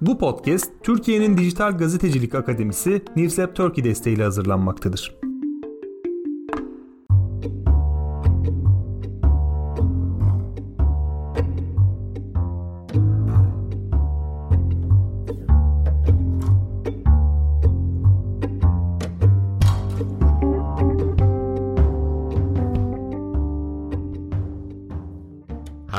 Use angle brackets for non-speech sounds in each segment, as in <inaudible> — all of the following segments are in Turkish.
Bu podcast Türkiye'nin Dijital Gazetecilik Akademisi Newslab Turkey desteğiyle hazırlanmaktadır.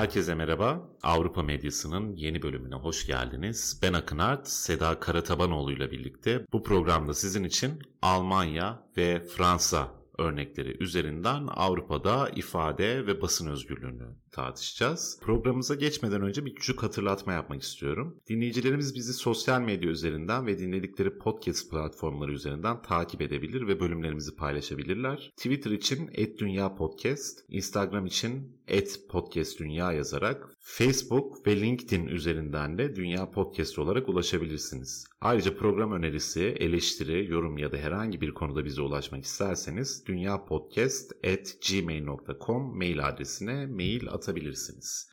Herkese merhaba. Avrupa Medyası'nın yeni bölümüne hoş geldiniz. Ben Akın Art, Seda Karatabanoğlu ile birlikte bu programda sizin için Almanya ve Fransa örnekleri üzerinden Avrupa'da ifade ve basın özgürlüğünü tartışacağız. Programımıza geçmeden önce bir küçük hatırlatma yapmak istiyorum. Dinleyicilerimiz bizi sosyal medya üzerinden ve dinledikleri podcast platformları üzerinden takip edebilir ve bölümlerimizi paylaşabilirler. Twitter için @dünya_podcast, Instagram için @podcastdünya yazarak, Facebook ve LinkedIn üzerinden de Dünya Podcast olarak ulaşabilirsiniz. Ayrıca program önerisi, eleştiri, yorum ya da herhangi bir konuda bize ulaşmak isterseniz dünyapodcast@gmail.com mail adresine mail atabilirsiniz.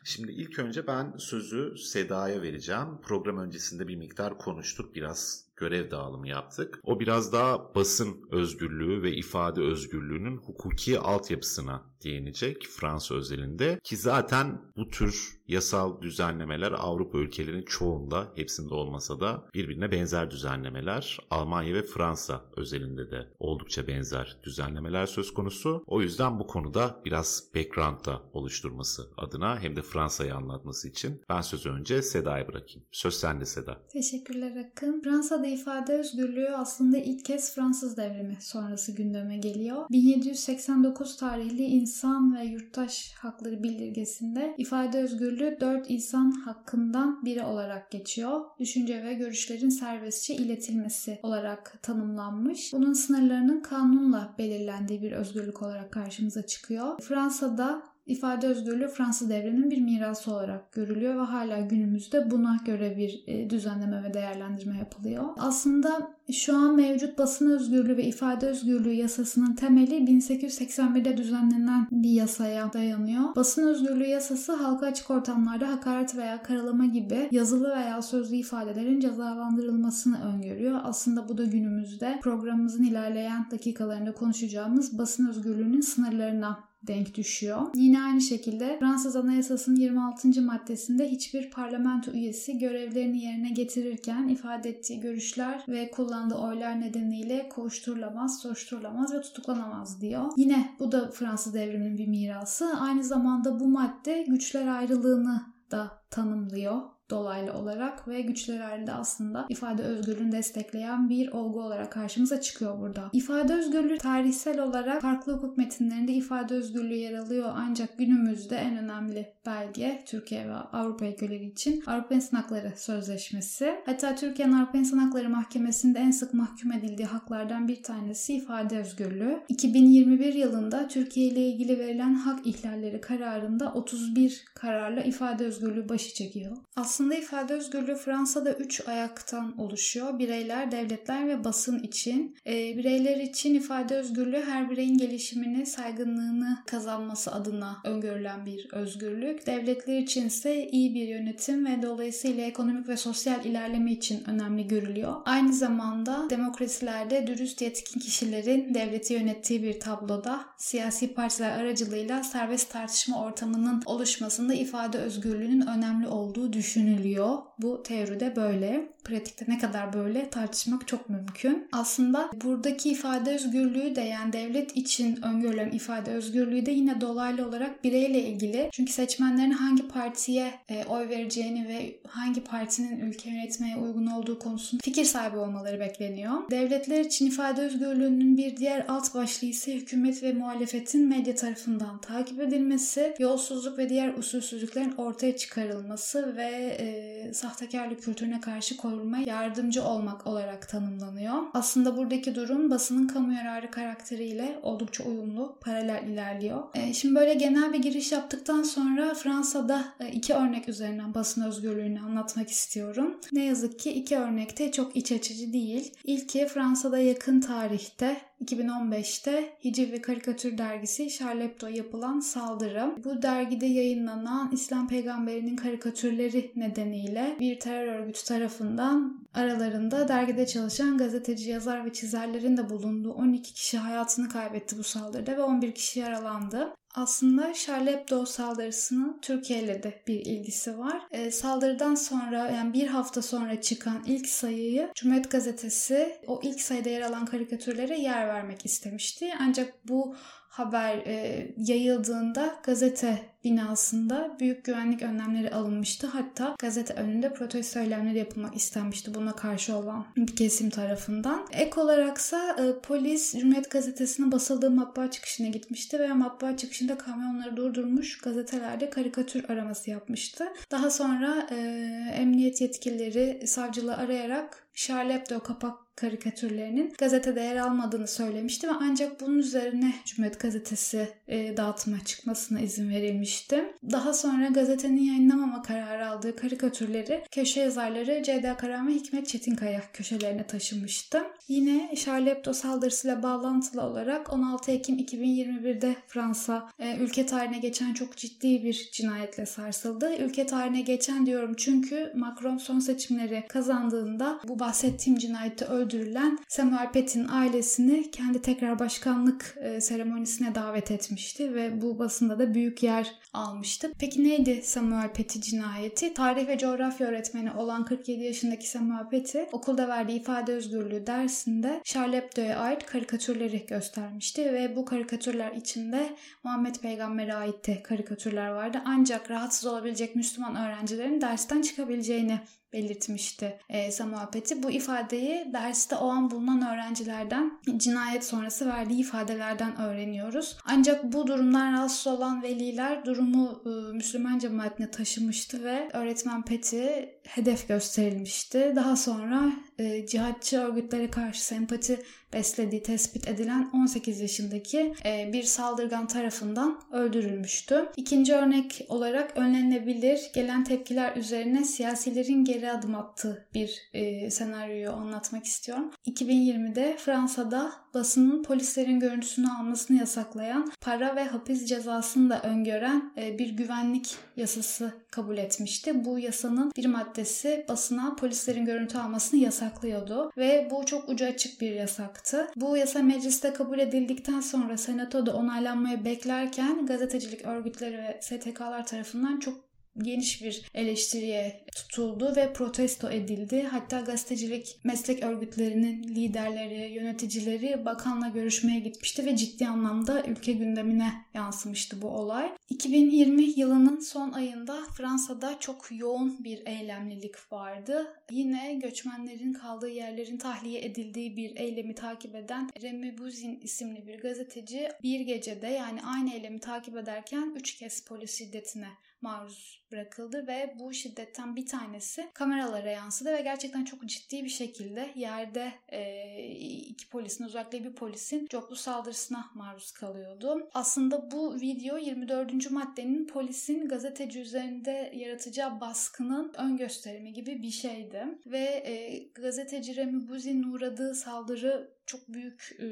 Şimdi ilk önce ben sözü Seda'ya vereceğim. Program öncesinde bir miktar konuştuk biraz görev dağılımı yaptık. O biraz daha basın özgürlüğü ve ifade özgürlüğünün hukuki altyapısına değinecek Fransa özelinde ki zaten bu tür yasal düzenlemeler Avrupa ülkelerinin çoğunda hepsinde olmasa da birbirine benzer düzenlemeler. Almanya ve Fransa özelinde de oldukça benzer düzenlemeler söz konusu. O yüzden bu konuda biraz background da oluşturması adına hem de Fransa'yı anlatması için ben sözü önce Seda'ya bırakayım. Söz sende Seda. Teşekkürler Akın. Fransa'da ifade özgürlüğü aslında ilk kez Fransız devrimi sonrası gündeme geliyor. 1789 tarihli insan ve yurttaş hakları bildirgesinde ifade özgürlüğü 4 insan hakkından biri olarak geçiyor. Düşünce ve görüşlerin serbestçe iletilmesi olarak tanımlanmış. Bunun sınırlarının kanunla belirlendiği bir özgürlük olarak karşımıza çıkıyor. Fransa'da İfade özgürlüğü Fransız devriminin bir mirası olarak görülüyor ve hala günümüzde buna göre bir e, düzenleme ve değerlendirme yapılıyor. Aslında şu an mevcut basın özgürlüğü ve ifade özgürlüğü yasasının temeli 1881'de düzenlenen bir yasaya dayanıyor. Basın özgürlüğü yasası halka açık ortamlarda hakaret veya karalama gibi yazılı veya sözlü ifadelerin cezalandırılmasını öngörüyor. Aslında bu da günümüzde programımızın ilerleyen dakikalarında konuşacağımız basın özgürlüğünün sınırlarına denk düşüyor. Yine aynı şekilde Fransız Anayasası'nın 26. maddesinde hiçbir parlamento üyesi görevlerini yerine getirirken ifade ettiği görüşler ve kullandığı oylar nedeniyle kovuşturulamaz, soruşturulamaz ve tutuklanamaz diyor. Yine bu da Fransız devriminin bir mirası. Aynı zamanda bu madde güçler ayrılığını da tanımlıyor dolaylı olarak ve güçler halinde aslında ifade özgürlüğünü destekleyen bir olgu olarak karşımıza çıkıyor burada. İfade özgürlüğü tarihsel olarak farklı hukuk metinlerinde ifade özgürlüğü yer alıyor ancak günümüzde en önemli belge Türkiye ve Avrupa ülkeleri için Avrupa İnsan Hakları Sözleşmesi. Hatta Türkiye'nin Avrupa İnsan Hakları Mahkemesi'nde en sık mahkum edildiği haklardan bir tanesi ifade özgürlüğü. 2021 yılında Türkiye ile ilgili verilen hak ihlalleri kararında 31 kararla ifade özgürlüğü başı çekiyor. Aslında aslında ifade özgürlüğü Fransa'da üç ayaktan oluşuyor. Bireyler, devletler ve basın için. E, bireyler için ifade özgürlüğü her bireyin gelişimini, saygınlığını kazanması adına öngörülen bir özgürlük. Devletler için ise iyi bir yönetim ve dolayısıyla ekonomik ve sosyal ilerleme için önemli görülüyor. Aynı zamanda demokrasilerde dürüst yetkin kişilerin devleti yönettiği bir tabloda siyasi partiler aracılığıyla serbest tartışma ortamının oluşmasında ifade özgürlüğünün önemli olduğu düşünülüyor düşünülüyor. Bu teoride böyle pratikte ne kadar böyle tartışmak çok mümkün. Aslında buradaki ifade özgürlüğü de yani devlet için öngörülen ifade özgürlüğü de yine dolaylı olarak bireyle ilgili. Çünkü seçmenlerin hangi partiye e, oy vereceğini ve hangi partinin ülke yönetmeye uygun olduğu konusunda fikir sahibi olmaları bekleniyor. Devletler için ifade özgürlüğünün bir diğer alt başlığı ise hükümet ve muhalefetin medya tarafından takip edilmesi, yolsuzluk ve diğer usulsüzlüklerin ortaya çıkarılması ve e, sahtekarlık kültürüne karşı koyulması korunmaya yardımcı olmak olarak tanımlanıyor. Aslında buradaki durum basının kamu yararı karakteriyle oldukça uyumlu, paralel ilerliyor. E, şimdi böyle genel bir giriş yaptıktan sonra Fransa'da e, iki örnek üzerinden basın özgürlüğünü anlatmak istiyorum. Ne yazık ki iki örnekte çok iç açıcı değil. İlki Fransa'da yakın tarihte 2015'te Hiciv ve Karikatür dergisi Hebdo yapılan saldırı. Bu dergide yayınlanan İslam peygamberinin karikatürleri nedeniyle bir terör örgütü tarafından aralarında dergide çalışan gazeteci, yazar ve çizerlerin de bulunduğu 12 kişi hayatını kaybetti bu saldırıda ve 11 kişi yaralandı. Aslında Charlie Hebdo saldırısının Türkiye ile de bir ilgisi var. E, saldırıdan sonra yani bir hafta sonra çıkan ilk sayıyı Cumhuriyet Gazetesi o ilk sayıda yer alan karikatürlere yer vermek istemişti. Ancak bu haber e, yayıldığında gazete binasında büyük güvenlik önlemleri alınmıştı. Hatta gazete önünde protesto eylemleri yapılmak istenmişti buna karşı olan bir kesim tarafından. Ek olaraksa e, polis Cumhuriyet Gazetesi'nin basıldığı matbaa çıkışına gitmişti ve matbaa çıkışında kamyonları durdurmuş gazetelerde karikatür araması yapmıştı. Daha sonra e, emniyet yetkilileri savcılığı arayarak Charlie Hebdo kapak karikatürlerinin gazetede yer almadığını söylemişti ve ancak bunun üzerine Cumhuriyet Gazetesi e, dağıtıma çıkmasına izin verilmişti. Daha sonra gazetenin yayınlamama kararı aldığı karikatürleri köşe yazarları Ceyda Karan ve Hikmet Çetinkaya köşelerine taşımıştı. Yine Charlie Hebdo saldırısıyla bağlantılı olarak 16 Ekim 2021'de Fransa e, ülke tarihine geçen çok ciddi bir cinayetle sarsıldı. Ülke tarihine geçen diyorum çünkü Macron son seçimleri kazandığında bu bahsettiğim cinayette öldürülen Samuel Paty'nin ailesini kendi tekrar başkanlık e, seremonisine davet etmişti ve bu basında da büyük yer almıştı. Peki neydi Samuel Paty cinayeti? Tarih ve coğrafya öğretmeni olan 47 yaşındaki Samuel Paty okulda verdiği ifade özgürlüğü dersinde Charlie Hebdo'ya ait karikatürleri göstermişti ve bu karikatürler içinde Muhammed Peygamber'e ait de karikatürler vardı. Ancak rahatsız olabilecek Müslüman öğrencilerin dersten çıkabileceğini belirtmişti e, Samuel Peti. Bu ifadeyi derste o an bulunan öğrencilerden cinayet sonrası verdiği ifadelerden öğreniyoruz. Ancak bu durumdan rahatsız olan veliler durumu e, Müslüman cemaatine taşımıştı ve öğretmen Peti hedef gösterilmişti. Daha sonra e, cihatçı örgütlere karşı sempati beslediği tespit edilen 18 yaşındaki e, bir saldırgan tarafından öldürülmüştü. İkinci örnek olarak önlenebilir gelen tepkiler üzerine siyasilerin geri adım attığı bir e, senaryoyu anlatmak istiyorum. 2020'de Fransa'da basının polislerin görüntüsünü almasını yasaklayan para ve hapis cezasını da öngören e, bir güvenlik yasası kabul etmişti. Bu yasanın bir maddesi basına polislerin görüntü almasını yasaklıyordu ve bu çok ucu açık bir yasaktı. Bu yasa mecliste kabul edildikten sonra senatoda onaylanmaya beklerken gazetecilik örgütleri ve STK'lar tarafından çok geniş bir eleştiriye tutuldu ve protesto edildi. Hatta gazetecilik meslek örgütlerinin liderleri, yöneticileri bakanla görüşmeye gitmişti ve ciddi anlamda ülke gündemine yansımıştı bu olay. 2020 yılının son ayında Fransa'da çok yoğun bir eylemlilik vardı. Yine göçmenlerin kaldığı yerlerin tahliye edildiği bir eylemi takip eden Remy Buzin isimli bir gazeteci bir gecede yani aynı eylemi takip ederken 3 kez polis şiddetine maruz bırakıldı ve bu şiddetten bir tanesi kameralara yansıdı ve gerçekten çok ciddi bir şekilde yerde e, iki polisin özellikle bir polisin coplu saldırısına maruz kalıyordu. Aslında bu video 24. maddenin polisin gazeteci üzerinde yaratacağı baskının ön gösterimi gibi bir şeydi. Ve e, gazeteci Remi Buzi'nin uğradığı saldırı çok büyük e,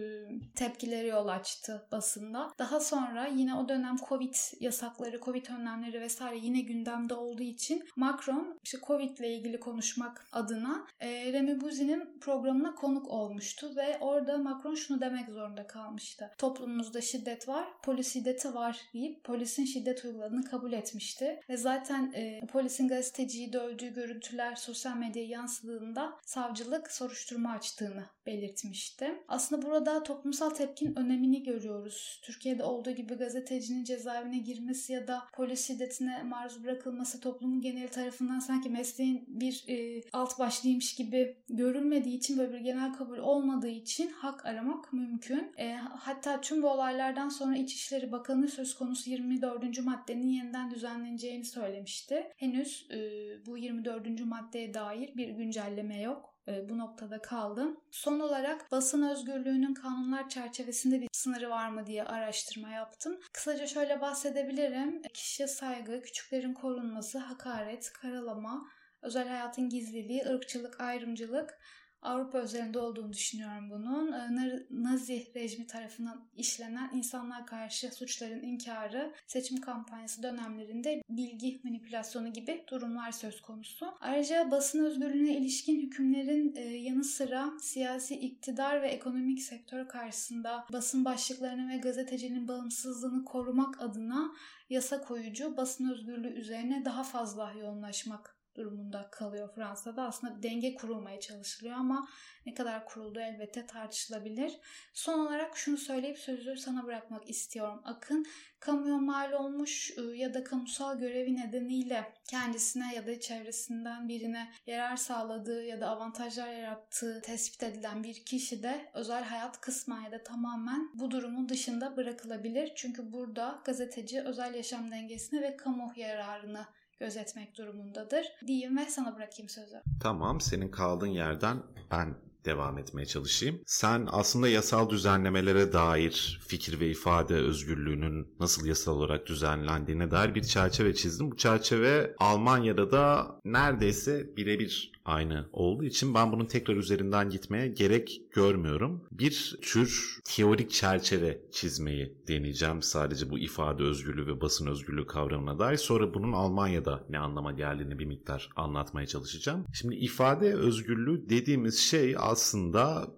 tepkilere yol açtı basında. Daha sonra yine o dönem Covid yasakları, Covid önlemleri vesaire yine gündemde olduğu için Macron işte Covid ile ilgili konuşmak adına e, Remy Buzi'nin programına konuk olmuştu ve orada Macron şunu demek zorunda kalmıştı. Toplumumuzda şiddet var, polis şiddeti var deyip polisin şiddet uyguladığını kabul etmişti. Ve zaten e, polisin gazeteciyi dövdüğü görüntüler sosyal medyaya yansıdığında savcılık soruşturma açtığını belirtmişti. Aslında burada toplumsal tepkinin önemini görüyoruz. Türkiye'de olduğu gibi gazetecinin cezaevine girmesi ya da polis şiddetine maruz bırakılması toplumun genel tarafından sanki mesleğin bir e, alt başlıymış gibi görülmediği için böyle bir genel kabul olmadığı için hak aramak mümkün. E, hatta tüm bu olaylardan sonra İçişleri Bakanı söz konusu 24. maddenin yeniden düzenleneceğini söylemişti. Henüz e, bu 24. maddeye dair bir güncelleme yok. E, bu noktada kaldım. Son olarak basın özgürlüğünün kanunlar çerçevesinde bir sınırı var mı diye araştırma yaptım. Kısaca şöyle bahsedebilirim. Kişiye saygı, küçüklerin korunması, hakaret, karalama, özel hayatın gizliliği, ırkçılık, ayrımcılık, Avrupa özelinde olduğunu düşünüyorum bunun. Ee, Nazi rejimi tarafından işlenen insanlar karşı suçların inkarı, seçim kampanyası dönemlerinde bilgi manipülasyonu gibi durumlar söz konusu. Ayrıca basın özgürlüğüne ilişkin hükümlerin e, yanı sıra siyasi iktidar ve ekonomik sektör karşısında basın başlıklarını ve gazetecinin bağımsızlığını korumak adına yasa koyucu basın özgürlüğü üzerine daha fazla yoğunlaşmak durumunda kalıyor Fransa'da. Aslında denge kurulmaya çalışılıyor ama ne kadar kuruldu elbette tartışılabilir. Son olarak şunu söyleyip sözü sana bırakmak istiyorum. Akın kamuya mal olmuş ıı, ya da kamusal görevi nedeniyle kendisine ya da çevresinden birine yarar sağladığı ya da avantajlar yarattığı tespit edilen bir kişi de özel hayat kısmen ya da tamamen bu durumun dışında bırakılabilir. Çünkü burada gazeteci özel yaşam dengesini ve kamu yararını gözetmek durumundadır. Diyeyim ve sana bırakayım sözü. Tamam, senin kaldığın yerden ben devam etmeye çalışayım. Sen aslında yasal düzenlemelere dair fikir ve ifade özgürlüğünün nasıl yasal olarak düzenlendiğine dair bir çerçeve çizdin. Bu çerçeve Almanya'da da neredeyse birebir aynı olduğu için ben bunun tekrar üzerinden gitmeye gerek görmüyorum. Bir tür teorik çerçeve çizmeyi deneyeceğim sadece bu ifade özgürlüğü ve basın özgürlüğü kavramına dair. Sonra bunun Almanya'da ne anlama geldiğini bir miktar anlatmaya çalışacağım. Şimdi ifade özgürlüğü dediğimiz şey aslında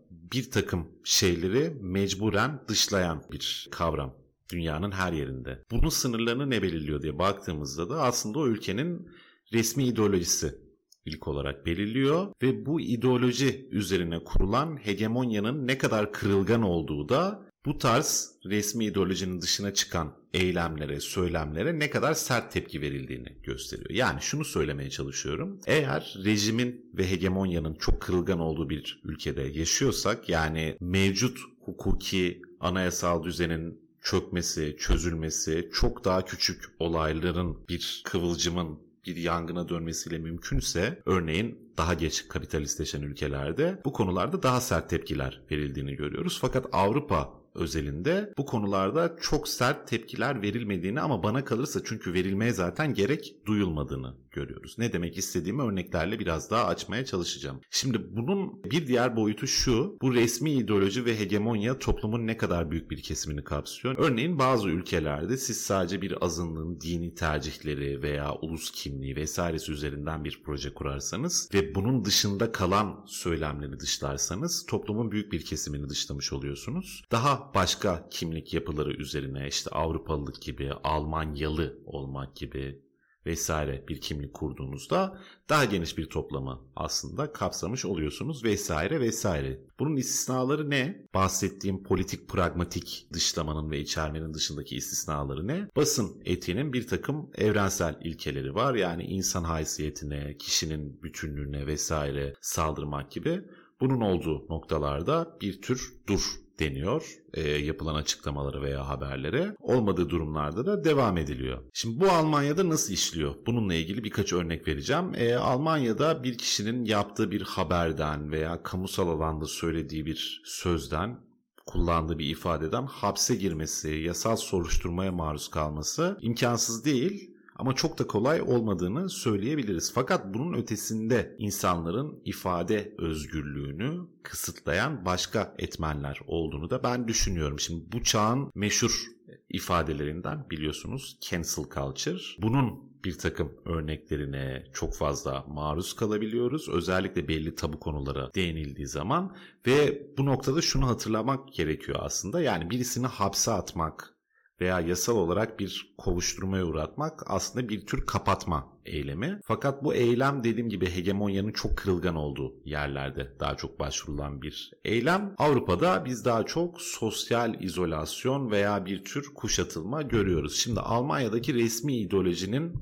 bir takım şeyleri mecburen dışlayan bir kavram dünyanın her yerinde. Bunun sınırlarını ne belirliyor diye baktığımızda da aslında o ülkenin resmi ideolojisi ilk olarak belirliyor ve bu ideoloji üzerine kurulan hegemonyanın ne kadar kırılgan olduğu da bu tarz resmi ideolojinin dışına çıkan eylemlere, söylemlere ne kadar sert tepki verildiğini gösteriyor. Yani şunu söylemeye çalışıyorum. Eğer rejimin ve hegemonyanın çok kırılgan olduğu bir ülkede yaşıyorsak yani mevcut hukuki anayasal düzenin çökmesi, çözülmesi, çok daha küçük olayların bir kıvılcımın bir yangına dönmesiyle mümkünse örneğin daha geç kapitalistleşen ülkelerde bu konularda daha sert tepkiler verildiğini görüyoruz. Fakat Avrupa özelinde bu konularda çok sert tepkiler verilmediğini ama bana kalırsa çünkü verilmeye zaten gerek duyulmadığını görüyoruz. Ne demek istediğimi örneklerle biraz daha açmaya çalışacağım. Şimdi bunun bir diğer boyutu şu. Bu resmi ideoloji ve hegemonya toplumun ne kadar büyük bir kesimini kapsıyor. Örneğin bazı ülkelerde siz sadece bir azınlığın dini tercihleri veya ulus kimliği vesairesi üzerinden bir proje kurarsanız ve bunun dışında kalan söylemleri dışlarsanız toplumun büyük bir kesimini dışlamış oluyorsunuz. Başka kimlik yapıları üzerine işte Avrupalılık gibi, Almanyalı olmak gibi vesaire bir kimlik kurduğunuzda daha geniş bir toplamı aslında kapsamış oluyorsunuz vesaire vesaire. Bunun istisnaları ne? Bahsettiğim politik pragmatik dışlamanın ve içermenin dışındaki istisnaları ne? Basın etiğinin bir takım evrensel ilkeleri var. Yani insan haysiyetine, kişinin bütünlüğüne vesaire saldırmak gibi. Bunun olduğu noktalarda bir tür dur deniyor e, yapılan açıklamaları veya haberlere. Olmadığı durumlarda da devam ediliyor. Şimdi bu Almanya'da nasıl işliyor? Bununla ilgili birkaç örnek vereceğim. E, Almanya'da bir kişinin yaptığı bir haberden veya kamusal alanda söylediği bir sözden kullandığı bir ifadeden hapse girmesi, yasal soruşturmaya maruz kalması imkansız değil ama çok da kolay olmadığını söyleyebiliriz. Fakat bunun ötesinde insanların ifade özgürlüğünü kısıtlayan başka etmenler olduğunu da ben düşünüyorum. Şimdi bu çağın meşhur ifadelerinden biliyorsunuz cancel culture. Bunun bir takım örneklerine çok fazla maruz kalabiliyoruz. Özellikle belli tabu konulara değinildiği zaman ve bu noktada şunu hatırlamak gerekiyor aslında. Yani birisini hapse atmak, veya yasal olarak bir kovuşturmaya uğratmak aslında bir tür kapatma eylemi. Fakat bu eylem dediğim gibi hegemonyanın çok kırılgan olduğu yerlerde daha çok başvurulan bir eylem. Avrupa'da biz daha çok sosyal izolasyon veya bir tür kuşatılma görüyoruz. Şimdi Almanya'daki resmi ideolojinin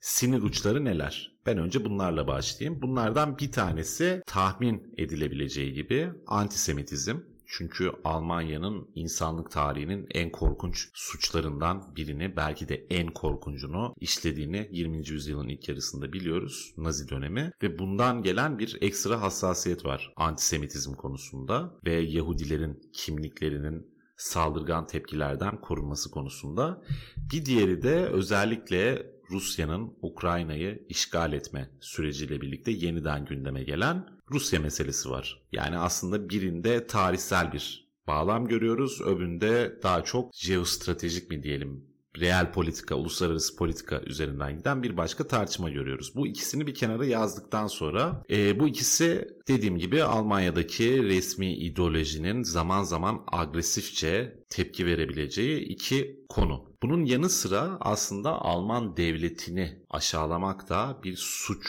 sinir uçları neler? Ben önce bunlarla başlayayım. Bunlardan bir tanesi tahmin edilebileceği gibi antisemitizm. Çünkü Almanya'nın insanlık tarihinin en korkunç suçlarından birini belki de en korkuncunu işlediğini 20. yüzyılın ilk yarısında biliyoruz. Nazi dönemi ve bundan gelen bir ekstra hassasiyet var antisemitizm konusunda ve Yahudilerin kimliklerinin saldırgan tepkilerden korunması konusunda. Bir diğeri de özellikle Rusya'nın Ukrayna'yı işgal etme süreciyle birlikte yeniden gündeme gelen Rusya meselesi var. Yani aslında birinde tarihsel bir bağlam görüyoruz. Öbüründe daha çok jeostratejik mi diyelim reel politika, uluslararası politika üzerinden giden bir başka tartışma görüyoruz. Bu ikisini bir kenara yazdıktan sonra e, bu ikisi dediğim gibi Almanya'daki resmi ideolojinin zaman zaman agresifçe tepki verebileceği iki konu. Bunun yanı sıra aslında Alman devletini aşağılamak da bir suç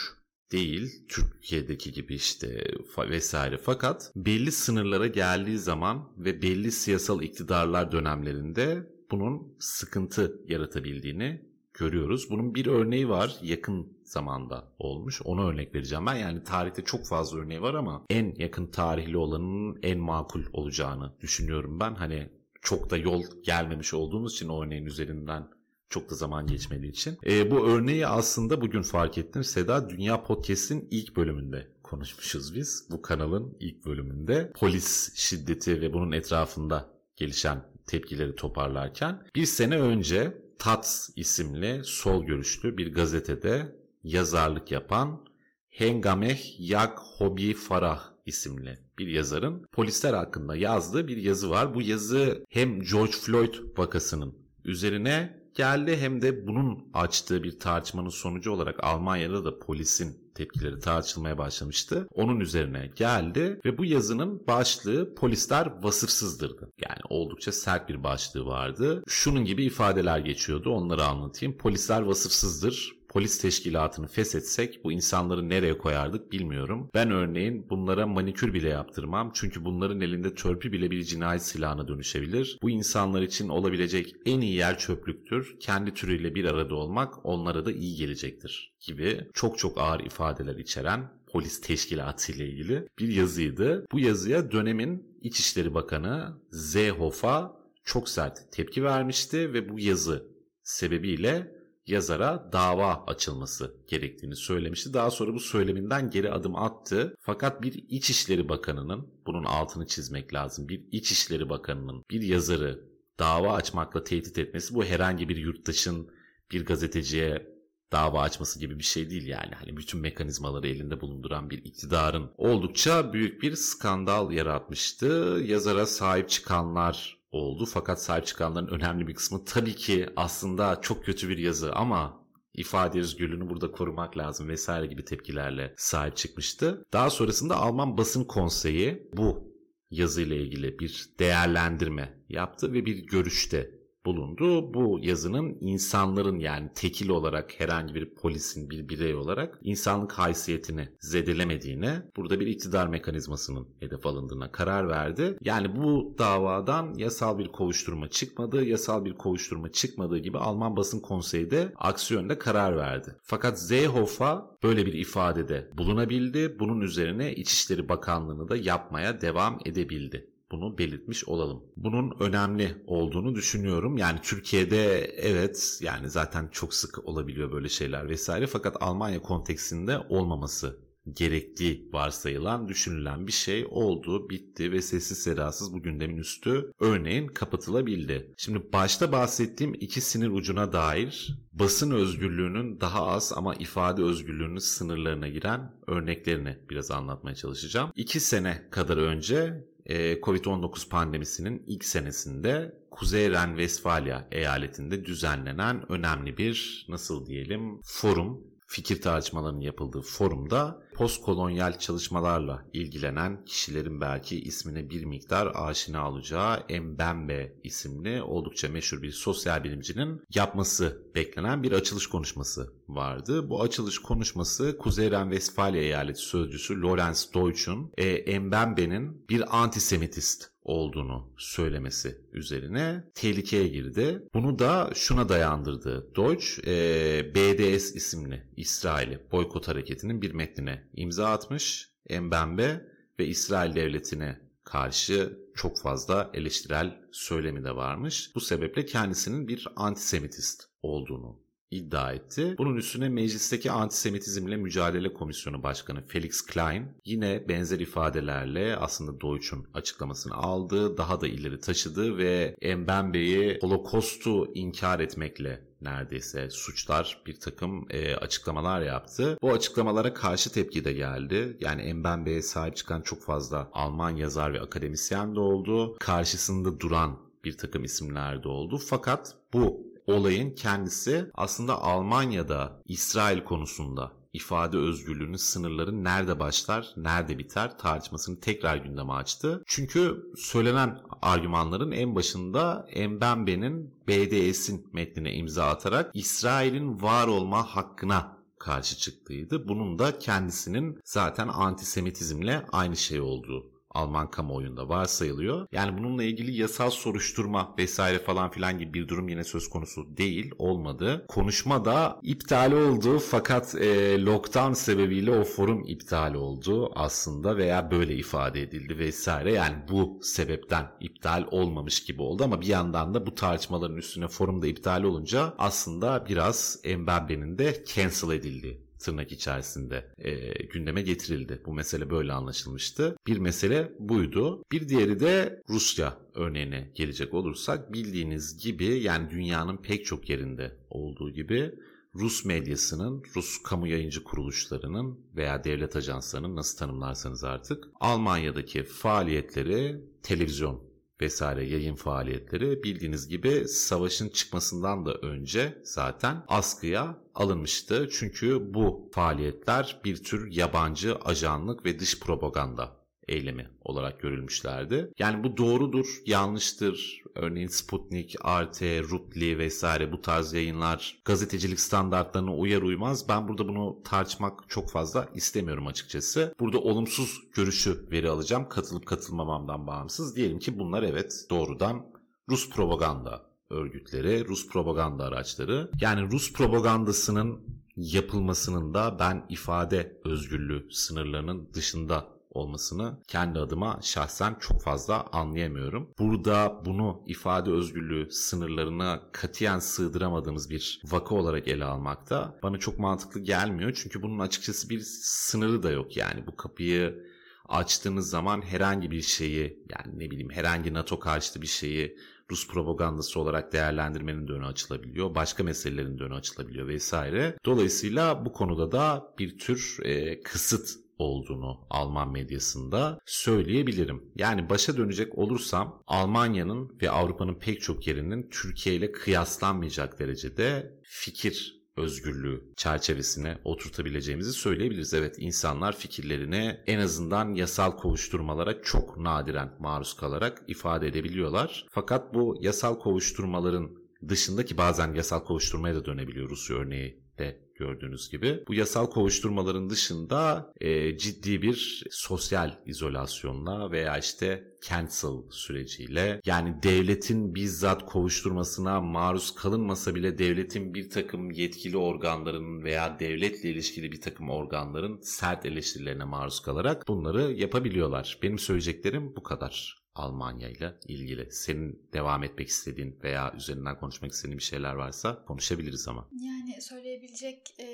değil Türkiye'deki gibi işte vesaire fakat belli sınırlara geldiği zaman ve belli siyasal iktidarlar dönemlerinde bunun sıkıntı yaratabildiğini görüyoruz. Bunun bir örneği var yakın zamanda olmuş. Ona örnek vereceğim ben. Yani tarihte çok fazla örneği var ama en yakın tarihli olanın en makul olacağını düşünüyorum ben. Hani çok da yol gelmemiş olduğumuz için o örneğin üzerinden çok da zaman geçmediği için. E, bu örneği aslında bugün fark ettim. Seda Dünya Podcast'in ilk bölümünde konuşmuşuz biz. Bu kanalın ilk bölümünde. Polis şiddeti ve bunun etrafında gelişen tepkileri toparlarken bir sene önce Tats isimli sol görüşlü bir gazetede yazarlık yapan Hengameh Yak Hobi Farah isimli bir yazarın polisler hakkında yazdığı bir yazı var. Bu yazı hem George Floyd vakasının üzerine geldi hem de bunun açtığı bir tartışmanın sonucu olarak Almanya'da da polisin tepkileri tartışılmaya başlamıştı. Onun üzerine geldi ve bu yazının başlığı polisler vasıfsızdırdı. Yani oldukça sert bir başlığı vardı. Şunun gibi ifadeler geçiyordu onları anlatayım. Polisler vasıfsızdır polis teşkilatını feshetsek bu insanları nereye koyardık bilmiyorum. Ben örneğin bunlara manikür bile yaptırmam. Çünkü bunların elinde törpü bile bir cinayet silahına dönüşebilir. Bu insanlar için olabilecek en iyi yer çöplüktür. Kendi türüyle bir arada olmak onlara da iyi gelecektir gibi çok çok ağır ifadeler içeren polis teşkilatı ile ilgili bir yazıydı. Bu yazıya dönemin İçişleri Bakanı Zehof'a çok sert tepki vermişti ve bu yazı sebebiyle yazara dava açılması gerektiğini söylemişti. Daha sonra bu söyleminden geri adım attı. Fakat bir İçişleri Bakanı'nın, bunun altını çizmek lazım, bir İçişleri Bakanı'nın bir yazarı dava açmakla tehdit etmesi bu herhangi bir yurttaşın bir gazeteciye dava açması gibi bir şey değil yani. Hani bütün mekanizmaları elinde bulunduran bir iktidarın oldukça büyük bir skandal yaratmıştı. Yazara sahip çıkanlar oldu. Fakat sahip çıkanların önemli bir kısmı tabii ki aslında çok kötü bir yazı ama ifade özgürlüğünü burada korumak lazım vesaire gibi tepkilerle sahip çıkmıştı. Daha sonrasında Alman Basın Konseyi bu yazıyla ilgili bir değerlendirme yaptı ve bir görüşte bulundu. Bu yazının insanların yani tekil olarak herhangi bir polisin bir birey olarak insanlık haysiyetini zedelemediğine burada bir iktidar mekanizmasının hedef alındığına karar verdi. Yani bu davadan yasal bir kovuşturma çıkmadı. Yasal bir kovuşturma çıkmadığı gibi Alman Basın Konseyi de aksi yönde karar verdi. Fakat Seehofer böyle bir ifadede bulunabildi. Bunun üzerine İçişleri Bakanlığı'nı da yapmaya devam edebildi bunu belirtmiş olalım. Bunun önemli olduğunu düşünüyorum. Yani Türkiye'de evet yani zaten çok sık olabiliyor böyle şeyler vesaire fakat Almanya konteksinde olmaması gerektiği varsayılan, düşünülen bir şey oldu, bitti ve sessiz sedasız bu gündemin üstü örneğin kapatılabildi. Şimdi başta bahsettiğim iki sinir ucuna dair basın özgürlüğünün daha az ama ifade özgürlüğünün sınırlarına giren örneklerini biraz anlatmaya çalışacağım. İki sene kadar önce Covid-19 pandemisinin ilk senesinde Kuzey Ren-Vesfalya eyaletinde düzenlenen önemli bir nasıl diyelim forum fikir tartışmalarının yapıldığı forumda postkolonyal çalışmalarla ilgilenen kişilerin belki ismine bir miktar aşina olacağı Mbembe isimli oldukça meşhur bir sosyal bilimcinin yapması beklenen bir açılış konuşması vardı. Bu açılış konuşması Kuzey Ren-Vesfalya eyaleti sözcüsü Lorenz Deutsch'un e, Mbembe'nin bir antisemitist olduğunu söylemesi üzerine tehlikeye girdi. Bunu da şuna dayandırdı. Deutsch e, BDS isimli İsrail'i boykot hareketinin bir metnine imza atmış. Mbembe ve İsrail devletine karşı çok fazla eleştirel söylemi de varmış. Bu sebeple kendisinin bir antisemitist olduğunu iddia etti. Bunun üstüne meclisteki antisemitizmle mücadele komisyonu başkanı Felix Klein yine benzer ifadelerle aslında Deutsch'un açıklamasını aldı, daha da ileri taşıdı ve Mbembe'yi holokostu inkar etmekle neredeyse suçlar bir takım e, açıklamalar yaptı. Bu açıklamalara karşı tepki de geldi. Yani Mbembe'ye sahip çıkan çok fazla Alman yazar ve akademisyen de oldu. Karşısında duran bir takım isimler de oldu. Fakat bu olayın kendisi aslında Almanya'da İsrail konusunda ifade özgürlüğünün sınırları nerede başlar, nerede biter tartışmasını tekrar gündeme açtı. Çünkü söylenen argümanların en başında Mbembe'nin BDS'in metnine imza atarak İsrail'in var olma hakkına karşı çıktıydı. Bunun da kendisinin zaten antisemitizmle aynı şey olduğu Alman kamuoyunda varsayılıyor. Yani bununla ilgili yasal soruşturma vesaire falan filan gibi bir durum yine söz konusu değil, olmadı. Konuşma da iptal oldu fakat e, lockdown sebebiyle o forum iptal oldu aslında veya böyle ifade edildi vesaire. Yani bu sebepten iptal olmamış gibi oldu ama bir yandan da bu tartışmaların üstüne forum da iptal olunca aslında biraz Mbappe'nin de cancel edildi tırnak içerisinde e, gündeme getirildi. Bu mesele böyle anlaşılmıştı. Bir mesele buydu. Bir diğeri de Rusya örneğine gelecek olursak bildiğiniz gibi yani dünyanın pek çok yerinde olduğu gibi Rus medyasının, Rus kamu yayıncı kuruluşlarının veya devlet ajanslarının nasıl tanımlarsanız artık Almanya'daki faaliyetleri televizyon vesaire yayın faaliyetleri bildiğiniz gibi savaşın çıkmasından da önce zaten askıya alınmıştı. Çünkü bu faaliyetler bir tür yabancı ajanlık ve dış propaganda eylemi olarak görülmüşlerdi. Yani bu doğrudur, yanlıştır. Örneğin Sputnik, Arte, Rutli vesaire bu tarz yayınlar gazetecilik standartlarına uyar uymaz. Ben burada bunu tartışmak çok fazla istemiyorum açıkçası. Burada olumsuz görüşü veri alacağım. Katılıp katılmamamdan bağımsız. Diyelim ki bunlar evet doğrudan Rus propaganda örgütleri, Rus propaganda araçları. Yani Rus propagandasının yapılmasının da ben ifade özgürlüğü sınırlarının dışında olmasını kendi adıma şahsen çok fazla anlayamıyorum. Burada bunu ifade özgürlüğü sınırlarına katiyen sığdıramadığımız bir vaka olarak ele almakta bana çok mantıklı gelmiyor. Çünkü bunun açıkçası bir sınırı da yok yani bu kapıyı açtığınız zaman herhangi bir şeyi yani ne bileyim herhangi NATO karşıtı bir şeyi Rus propagandası olarak değerlendirmenin de önü açılabiliyor. Başka meselelerin de önü açılabiliyor vesaire. Dolayısıyla bu konuda da bir tür e, kısıt olduğunu Alman medyasında söyleyebilirim. Yani başa dönecek olursam Almanya'nın ve Avrupa'nın pek çok yerinin Türkiye ile kıyaslanmayacak derecede fikir özgürlüğü çerçevesine oturtabileceğimizi söyleyebiliriz. Evet insanlar fikirlerini en azından yasal kovuşturmalara çok nadiren maruz kalarak ifade edebiliyorlar. Fakat bu yasal kovuşturmaların dışındaki bazen yasal kovuşturmaya da dönebiliyor Rusya örneği de gördüğünüz gibi. Bu yasal kovuşturmaların dışında e, ciddi bir sosyal izolasyonla veya işte cancel süreciyle yani devletin bizzat kovuşturmasına maruz kalınmasa bile devletin bir takım yetkili organların veya devletle ilişkili bir takım organların sert eleştirilerine maruz kalarak bunları yapabiliyorlar. Benim söyleyeceklerim bu kadar. Almanya ile ilgili. Senin devam etmek istediğin veya üzerinden konuşmak istediğin bir şeyler varsa konuşabiliriz ama. Yani söyleyebilecek e,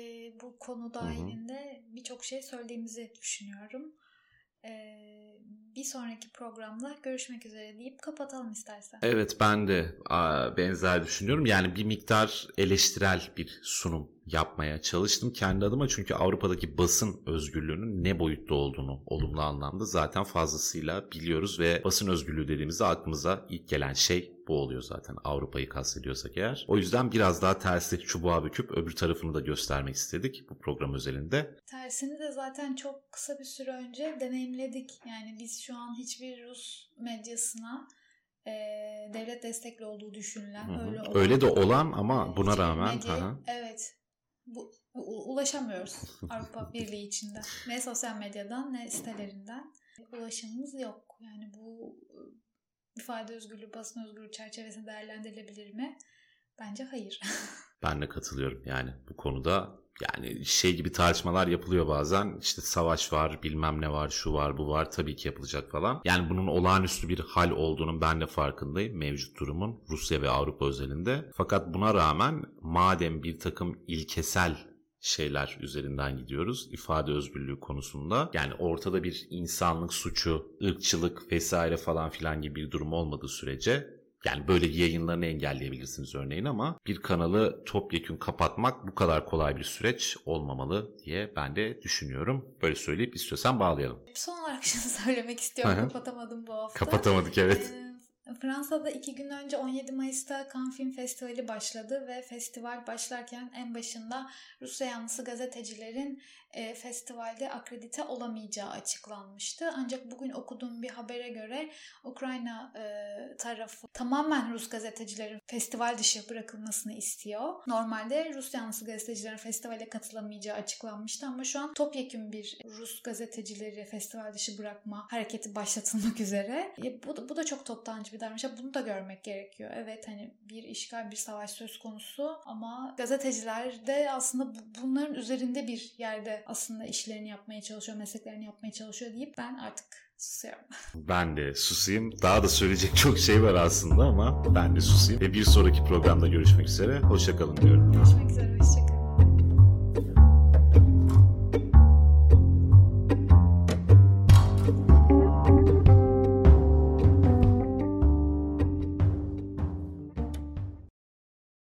bu konu dahilinde birçok şey söylediğimizi düşünüyorum. E, bir sonraki programda görüşmek üzere deyip kapatalım istersen. Evet ben de benzer düşünüyorum. Yani bir miktar eleştirel bir sunum yapmaya çalıştım kendi adıma çünkü Avrupa'daki basın özgürlüğünün ne boyutta olduğunu olumlu anlamda zaten fazlasıyla biliyoruz ve basın özgürlüğü dediğimizde aklımıza ilk gelen şey bu oluyor zaten Avrupa'yı kastediyorsak eğer. O yüzden biraz daha tersi çubuğa büküp öbür tarafını da göstermek istedik bu program özelinde. Tersini de zaten çok kısa bir süre önce deneyimledik. Yani biz şu an hiçbir Rus medyasına e, devlet destekli olduğu düşünülen Hı-hı. öyle olan, öyle de olan ama buna rağmen medya, evet bu ulaşamıyoruz <laughs> Avrupa Birliği içinde. Ne sosyal medyadan ne sitelerinden ulaşımımız yok. Yani bu ifade özgürlüğü, basın özgürlüğü çerçevesinde değerlendirilebilir mi? Bence hayır. <laughs> ben de katılıyorum. Yani bu konuda Yani şey gibi tartışmalar yapılıyor bazen. İşte savaş var, bilmem ne var, şu var, bu var. Tabii ki yapılacak falan. Yani bunun olağanüstü bir hal olduğunun ben de farkındayım. Mevcut durumun Rusya ve Avrupa özelinde. Fakat buna rağmen madem bir takım ilkesel şeyler üzerinden gidiyoruz. ifade özgürlüğü konusunda. Yani ortada bir insanlık suçu, ırkçılık vesaire falan filan gibi bir durum olmadığı sürece yani böyle yayınlarını engelleyebilirsiniz örneğin ama bir kanalı topyekün kapatmak bu kadar kolay bir süreç olmamalı diye ben de düşünüyorum. Böyle söyleyip istiyorsan bağlayalım. Son olarak <laughs> şunu söylemek istiyorum. Kapatamadım bu hafta. Kapatamadık evet. Ee, Fransa'da iki gün önce 17 Mayıs'ta Cannes Film Festivali başladı ve festival başlarken en başında Rusya yanlısı gazetecilerin e, festivalde akredite olamayacağı açıklanmıştı. Ancak bugün okuduğum bir habere göre Ukrayna e, tarafı tamamen Rus gazetecilerin festival dışı bırakılmasını istiyor. Normalde Rus yanlısı gazetecilerin festivale katılamayacağı açıklanmıştı ama şu an topyekun bir Rus gazetecileri festival dışı bırakma hareketi başlatılmak üzere. E, bu, da, bu da çok toptancı bir davranış. Bunu da görmek gerekiyor. Evet hani bir işgal, bir savaş söz konusu ama gazeteciler de aslında bunların üzerinde bir yerde aslında işlerini yapmaya çalışıyor, mesleklerini yapmaya çalışıyor deyip ben artık susuyorum. <laughs> Ben de susayım. Daha da söyleyecek çok şey var aslında ama ben de susayım. Ve bir sonraki programda görüşmek üzere. Hoşçakalın diyorum. Görüşmek